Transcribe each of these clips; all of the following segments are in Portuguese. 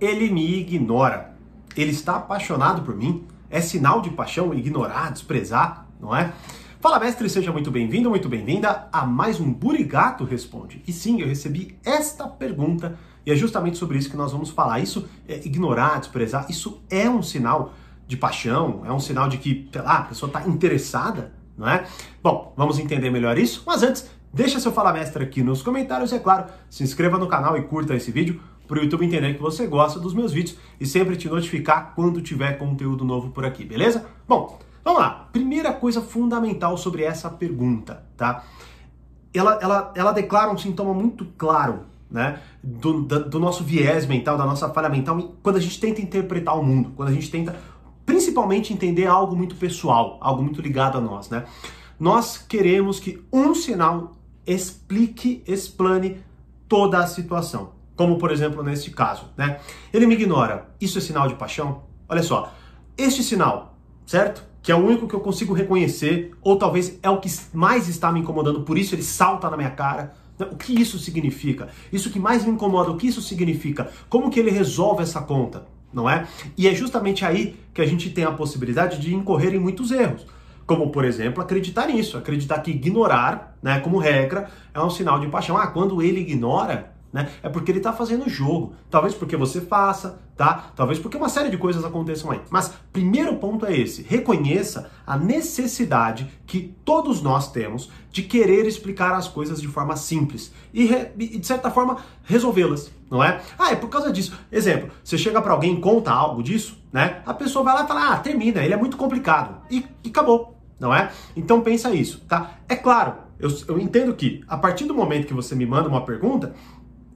Ele me ignora. Ele está apaixonado por mim? É sinal de paixão ignorar, desprezar, não é? Fala, mestre, seja muito bem-vindo, muito bem-vinda a mais um Burigato Responde. E sim, eu recebi esta pergunta e é justamente sobre isso que nós vamos falar. Isso é ignorar, desprezar, isso é um sinal de paixão, é um sinal de que, sei lá, a pessoa está interessada, não é? Bom, vamos entender melhor isso, mas antes, deixa seu Fala Mestre aqui nos comentários e, é claro, se inscreva no canal e curta esse vídeo para o YouTube entender que você gosta dos meus vídeos e sempre te notificar quando tiver conteúdo novo por aqui, beleza? Bom, vamos lá. Primeira coisa fundamental sobre essa pergunta, tá? Ela, ela, ela declara um sintoma muito claro, né? Do, do, do nosso viés mental, da nossa falha mental, quando a gente tenta interpretar o mundo, quando a gente tenta principalmente entender algo muito pessoal, algo muito ligado a nós, né? Nós queremos que um sinal explique, explane toda a situação como por exemplo neste caso, né? Ele me ignora. Isso é sinal de paixão? Olha só, este sinal, certo? Que é o único que eu consigo reconhecer, ou talvez é o que mais está me incomodando, por isso ele salta na minha cara. Né? O que isso significa? Isso que mais me incomoda, o que isso significa? Como que ele resolve essa conta? Não é? E é justamente aí que a gente tem a possibilidade de incorrer em muitos erros. Como, por exemplo, acreditar nisso, acreditar que ignorar, né, como regra, é um sinal de paixão. Ah, quando ele ignora, né? É porque ele está fazendo o jogo. Talvez porque você faça, tá? Talvez porque uma série de coisas aconteçam aí. Mas primeiro ponto é esse: reconheça a necessidade que todos nós temos de querer explicar as coisas de forma simples e, e de certa forma resolvê-las, não é? Ah, é por causa disso. Exemplo: você chega para alguém e conta algo disso, né? A pessoa vai lá e fala: ah, termina, ele é muito complicado e, e acabou, não é? Então pensa isso, tá? É claro. Eu, eu entendo que a partir do momento que você me manda uma pergunta,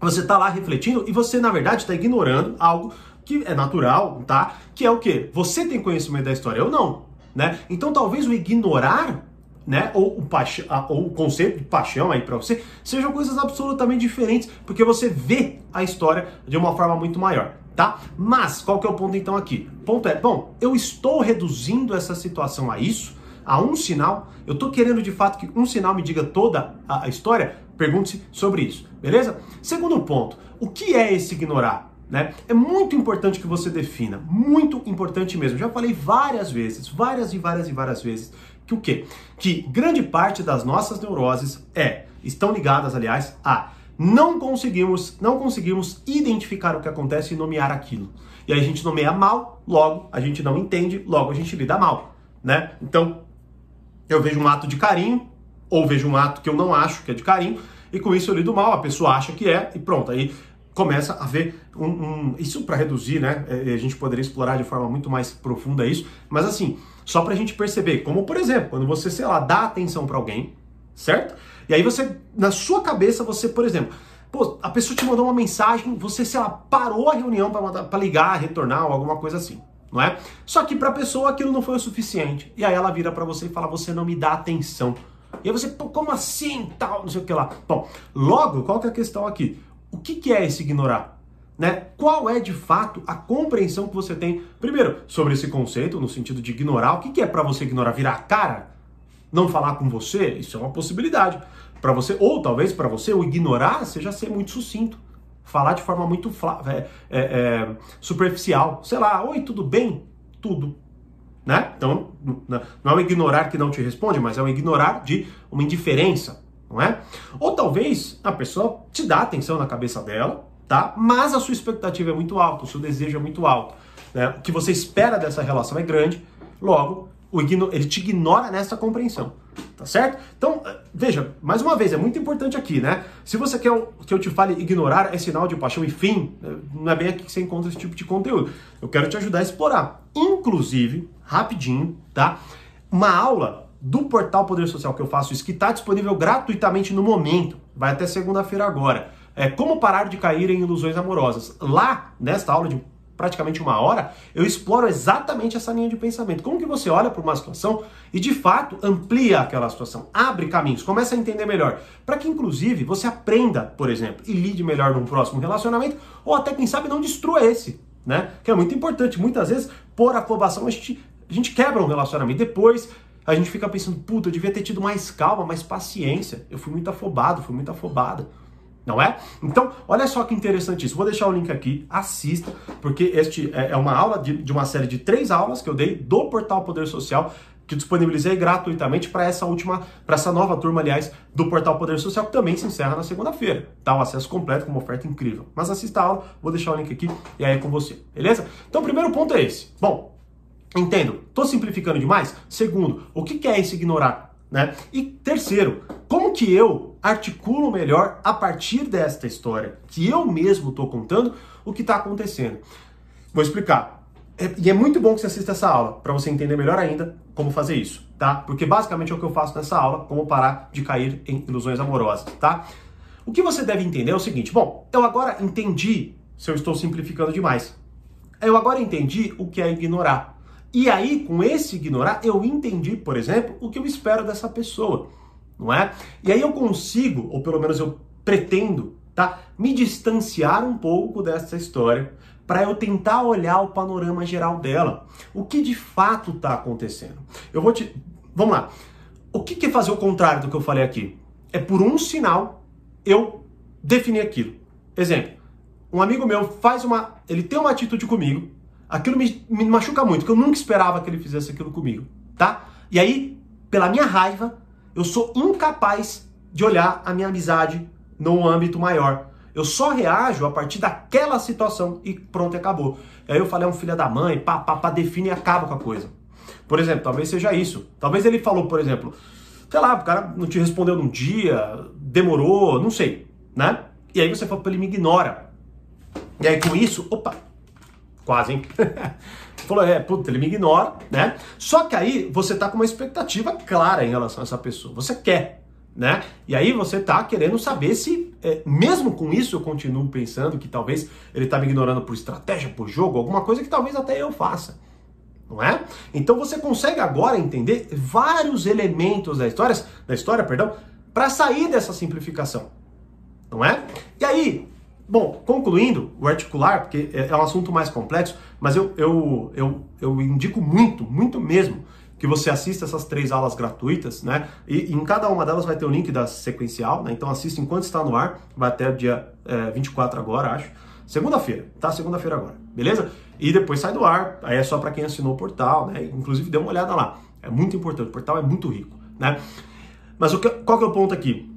você está lá refletindo e você, na verdade, está ignorando algo que é natural, tá? Que é o quê? Você tem conhecimento da história, eu não, né? Então talvez o ignorar, né, ou o, ou o conceito de paixão aí para você, sejam coisas absolutamente diferentes, porque você vê a história de uma forma muito maior, tá? Mas qual que é o ponto então aqui? O ponto é, bom, eu estou reduzindo essa situação a isso, a um sinal, eu estou querendo de fato que um sinal me diga toda a, a história, Pergunte-se sobre isso, beleza? Segundo ponto, o que é esse ignorar? Né? É muito importante que você defina, muito importante mesmo. Já falei várias vezes, várias e várias e várias vezes, que o quê? Que grande parte das nossas neuroses é, estão ligadas, aliás, a não conseguimos, não conseguimos identificar o que acontece e nomear aquilo. E aí a gente nomeia mal, logo a gente não entende, logo a gente lida mal, né? Então, eu vejo um ato de carinho, ou vejo um ato que eu não acho que é de carinho, e com isso eu lido mal, a pessoa acha que é, e pronto, aí começa a ver um, um isso para reduzir, né? É, a gente poderia explorar de forma muito mais profunda isso, mas assim, só para a gente perceber, como por exemplo, quando você, sei lá, dá atenção para alguém, certo? E aí você, na sua cabeça, você, por exemplo, pô, a pessoa te mandou uma mensagem, você, sei lá, parou a reunião para ligar, retornar ou alguma coisa assim, não é? Só que para a pessoa aquilo não foi o suficiente. E aí ela vira para você e fala: "Você não me dá atenção". E aí você, como assim, tal, não sei o que lá. Bom, logo, qual que é a questão aqui? O que, que é esse ignorar? Né? Qual é de fato a compreensão que você tem, primeiro, sobre esse conceito, no sentido de ignorar? O que, que é para você ignorar? Virar a cara? Não falar com você? Isso é uma possibilidade. Para você, ou talvez para você, o ignorar seja ser muito sucinto. Falar de forma muito é, é, é, superficial. Sei lá, oi, tudo bem? Tudo. Né? Então, não é um ignorar que não te responde, mas é um ignorar de uma indiferença, não é? Ou talvez a pessoa te dá atenção na cabeça dela, tá? Mas a sua expectativa é muito alta, o seu desejo é muito alto, né? O que você espera dessa relação é grande, logo ele te ignora nessa compreensão. Tá certo? Então, eh, veja, mais uma vez, é muito importante aqui, né? Se você quer que eu te fale ignorar é sinal de paixão e fim, eh, não é bem aqui que você encontra esse tipo de conteúdo. Eu quero te ajudar a explorar. Inclusive, rapidinho, tá? Uma aula do portal Poder Social que eu faço isso, que está disponível gratuitamente no momento, vai até segunda-feira agora. É como parar de cair em ilusões amorosas. Lá, nesta aula de praticamente uma hora, eu exploro exatamente essa linha de pensamento. Como que você olha para uma situação e de fato amplia aquela situação, abre caminhos, começa a entender melhor, para que inclusive você aprenda, por exemplo, e lide melhor num próximo relacionamento, ou até quem sabe não destrua esse, né? Que é muito importante. Muitas vezes, por afobação, a gente, a gente quebra um relacionamento. Depois a gente fica pensando, puta, eu devia ter tido mais calma, mais paciência. Eu fui muito afobado, fui muito afobada. Não é? Então, olha só que interessante isso. Vou deixar o link aqui, assista, porque este é, é uma aula de, de uma série de três aulas que eu dei do Portal Poder Social que disponibilizei gratuitamente para essa última, para essa nova turma, aliás, do Portal Poder Social, que também se encerra na segunda-feira. Tá? O acesso completo com uma oferta incrível. Mas assista a aula, vou deixar o link aqui e aí é com você, beleza? Então, o primeiro ponto é esse. Bom, entendo, tô simplificando demais? Segundo, o que é esse ignorar? Né? E terceiro, como que eu articulo melhor a partir desta história que eu mesmo estou contando o que está acontecendo? Vou explicar. É, e é muito bom que você assista essa aula para você entender melhor ainda como fazer isso, tá? Porque basicamente é o que eu faço nessa aula, como parar de cair em ilusões amorosas, tá? O que você deve entender é o seguinte: bom, eu agora entendi se eu estou simplificando demais. Eu agora entendi o que é ignorar. E aí, com esse ignorar, eu entendi, por exemplo, o que eu espero dessa pessoa, não é? E aí eu consigo, ou pelo menos eu pretendo, tá? Me distanciar um pouco dessa história para eu tentar olhar o panorama geral dela. O que de fato está acontecendo? Eu vou te. Vamos lá. O que é fazer o contrário do que eu falei aqui? É por um sinal eu definir aquilo. Exemplo: um amigo meu faz uma. Ele tem uma atitude comigo Aquilo me, me machuca muito, porque eu nunca esperava que ele fizesse aquilo comigo, tá? E aí, pela minha raiva, eu sou incapaz de olhar a minha amizade num âmbito maior. Eu só reajo a partir daquela situação e pronto, acabou. E aí eu falei, é um filho da mãe, pá, pá, pá, define e acaba com a coisa. Por exemplo, talvez seja isso. Talvez ele falou, por exemplo, sei lá, o cara não te respondeu num dia, demorou, não sei, né? E aí você fala, ele me ignora. E aí com isso, opa, Quase, hein? Falou, é, puta, ele me ignora, né? Só que aí você tá com uma expectativa clara em relação a essa pessoa. Você quer, né? E aí você tá querendo saber se, é, mesmo com isso, eu continuo pensando que talvez ele tá me ignorando por estratégia, por jogo, alguma coisa que talvez até eu faça. Não é? Então você consegue agora entender vários elementos da história, da história, perdão, para sair dessa simplificação. Não é? E aí, Bom, concluindo, o articular, porque é, é um assunto mais complexo, mas eu, eu, eu, eu indico muito, muito mesmo, que você assista essas três aulas gratuitas, né? E, e, em cada uma delas vai ter o link da sequencial, né? Então assista enquanto está no ar, vai até o dia é, 24 agora, acho. Segunda-feira, tá? Segunda-feira agora, beleza? E depois sai do ar, aí é só para quem assinou o portal, né? Inclusive dê uma olhada lá. É muito importante, o portal é muito rico, né? Mas o que, qual que é o ponto aqui?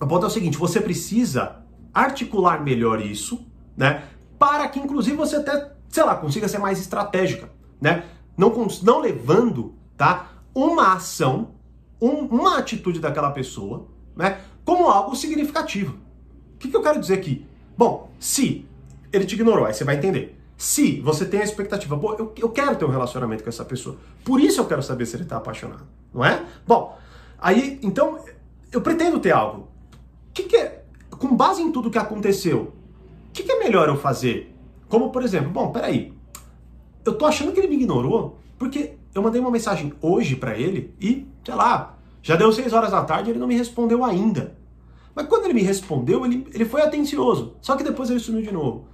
O ponto é o seguinte, você precisa articular melhor isso, né? Para que inclusive você até, sei lá, consiga ser mais estratégica, né? Não, não levando, tá? Uma ação, um, uma atitude daquela pessoa, né? Como algo significativo. O que, que eu quero dizer aqui? Bom, se ele te ignorou, aí você vai entender. Se você tem a expectativa, pô, eu, eu quero ter um relacionamento com essa pessoa, por isso eu quero saber se ele está apaixonado, não é? Bom, aí, então, eu pretendo ter algo. O que, que é com base em tudo que aconteceu, o que, que, é melhor eu fazer? Como, por exemplo, bom, peraí, eu tô achando que ele me ignorou porque eu mandei uma mensagem hoje para ele e, sei lá, já deu 6 horas da tarde e ele não me respondeu ainda. Mas quando ele me respondeu, ele, ele foi atencioso. Só que depois ele sumiu de novo.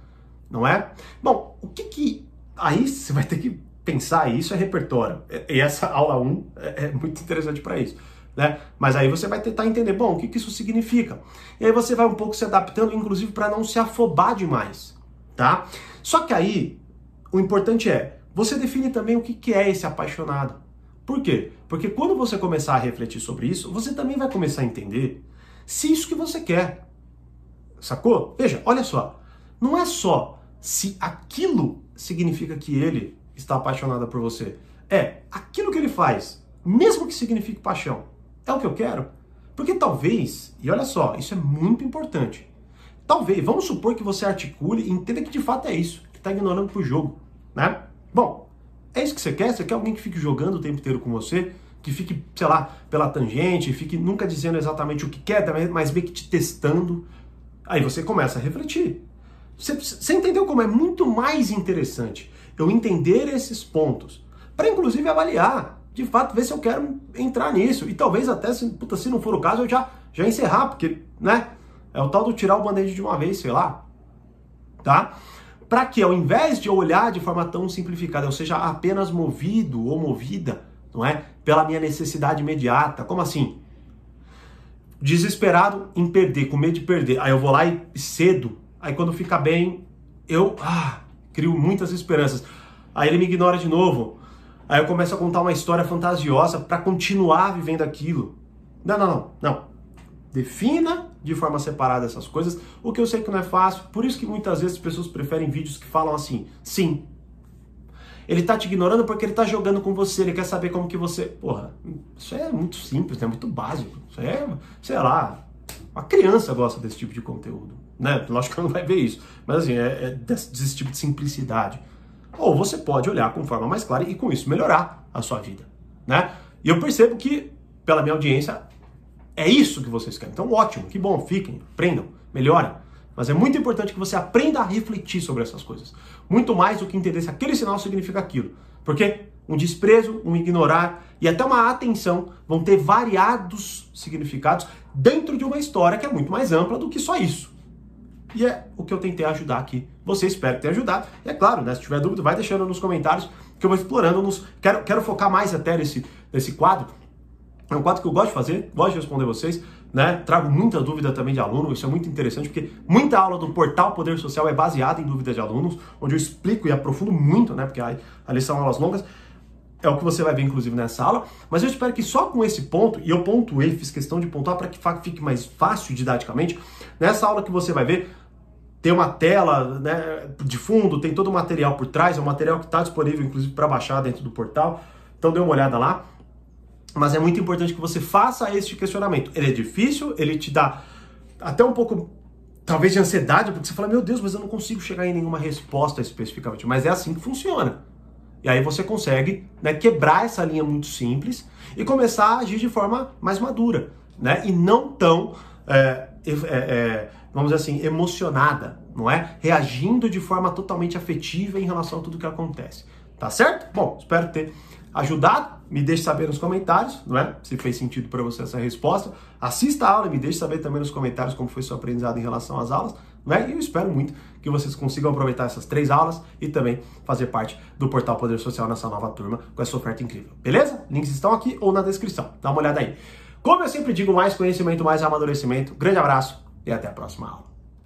Não é? Bom, o que que. Aí você vai ter que pensar, isso é repertório. E essa aula 1 é, é muito interessante para isso né? Mas aí você vai tentar entender, bom, o que, que isso significa? E aí você vai um pouco se adaptando, inclusive para não se afobar demais, tá? Só que aí, o importante é, você define também o que, que é esse apaixonado. Por quê? Porque quando você começar a refletir sobre isso, você também vai começar a entender se isso que você quer. Sacou? Veja, olha só. Não é só se aquilo significa que ele está apaixonado por você. É aquilo que ele faz, mesmo que signifique paixão. É o que eu quero? Porque talvez, e olha só, isso é muito importante. Talvez, vamos supor que você articule e entenda que de fato é isso, que está ignorando pro jogo, né? Bom, é isso que você quer? Você quer alguém que fique jogando o tempo inteiro com você? Que fique, sei lá, pela tangente, fique nunca dizendo exatamente o que quer, mas meio que te testando. Aí você começa a refletir. Você, você entendeu como é muito mais interessante eu entender esses pontos, para inclusive avaliar de fato ver se eu quero entrar nisso. E talvez até, se, puta, se não for o caso, eu já, já encerrar, porque, né? É o tal do tirar o band-aid de uma vez, sei lá. Tá? Para que ao invés de olhar de forma tão simplificada, eu seja apenas movido ou movida, não é? Pela minha necessidade imediata. Como assim? desesperado em perder, com medo de perder. Aí eu vou lá e cedo. Aí quando fica bem, eu ah, crio muitas esperanças. Aí ele me ignora de novo. Aí eu começo a contar uma história fantasiosa para continuar vivendo aquilo. Não, não, não, não. Defina de forma separada essas coisas, o que eu sei que não é fácil. Por isso que muitas vezes as pessoas preferem vídeos que falam assim: sim, ele tá te ignorando porque ele tá jogando com você, ele quer saber como que você. Porra, isso é muito simples, é né? muito básico. Isso é, sei lá, uma criança gosta desse tipo de conteúdo. Né? Lógico que não vai ver isso. Mas assim, é, é desse, desse tipo de simplicidade. Ou você pode olhar com forma mais clara e com isso melhorar a sua vida. Né? E eu percebo que, pela minha audiência, é isso que vocês querem. Então, ótimo, que bom, fiquem, aprendam, melhorem. Mas é muito importante que você aprenda a refletir sobre essas coisas. Muito mais do que entender se aquele sinal significa aquilo. Porque um desprezo, um ignorar e até uma atenção vão ter variados significados dentro de uma história que é muito mais ampla do que só isso. E é o que eu tentei ajudar aqui. Você espera que ajudado. E é claro, né, se tiver dúvida, vai deixando nos comentários que eu vou explorando. Nos... Quero, quero focar mais até nesse, nesse quadro. É um quadro que eu gosto de fazer, gosto de responder vocês. Né? Trago muita dúvida também de aluno, isso é muito interessante, porque muita aula do portal Poder Social é baseada em dúvidas de alunos, onde eu explico e aprofundo muito, né? Porque ali são aulas longas. É o que você vai ver, inclusive, nessa aula. Mas eu espero que só com esse ponto, e eu pontuei, fiz questão de pontuar para que fique mais fácil didaticamente, nessa aula que você vai ver, tem uma tela né, de fundo, tem todo o material por trás, é um material que está disponível, inclusive, para baixar dentro do portal. Então dê uma olhada lá. Mas é muito importante que você faça este questionamento. Ele é difícil, ele te dá até um pouco, talvez, de ansiedade, porque você fala, meu Deus, mas eu não consigo chegar em nenhuma resposta especificamente. Mas é assim que funciona. E aí você consegue né, quebrar essa linha muito simples e começar a agir de forma mais madura, né? E não tão, é, é, é, vamos dizer assim, emocionada, não é? Reagindo de forma totalmente afetiva em relação a tudo que acontece. Tá certo? Bom, espero ter ajudado. Me deixe saber nos comentários, não é? Se fez sentido para você essa resposta. Assista a aula e me deixe saber também nos comentários como foi seu aprendizado em relação às aulas. Né? E eu espero muito que vocês consigam aproveitar essas três aulas e também fazer parte do Portal Poder Social nessa nova turma com essa oferta incrível. Beleza? Links estão aqui ou na descrição. Dá uma olhada aí. Como eu sempre digo, mais conhecimento, mais amadurecimento. Grande abraço e até a próxima aula.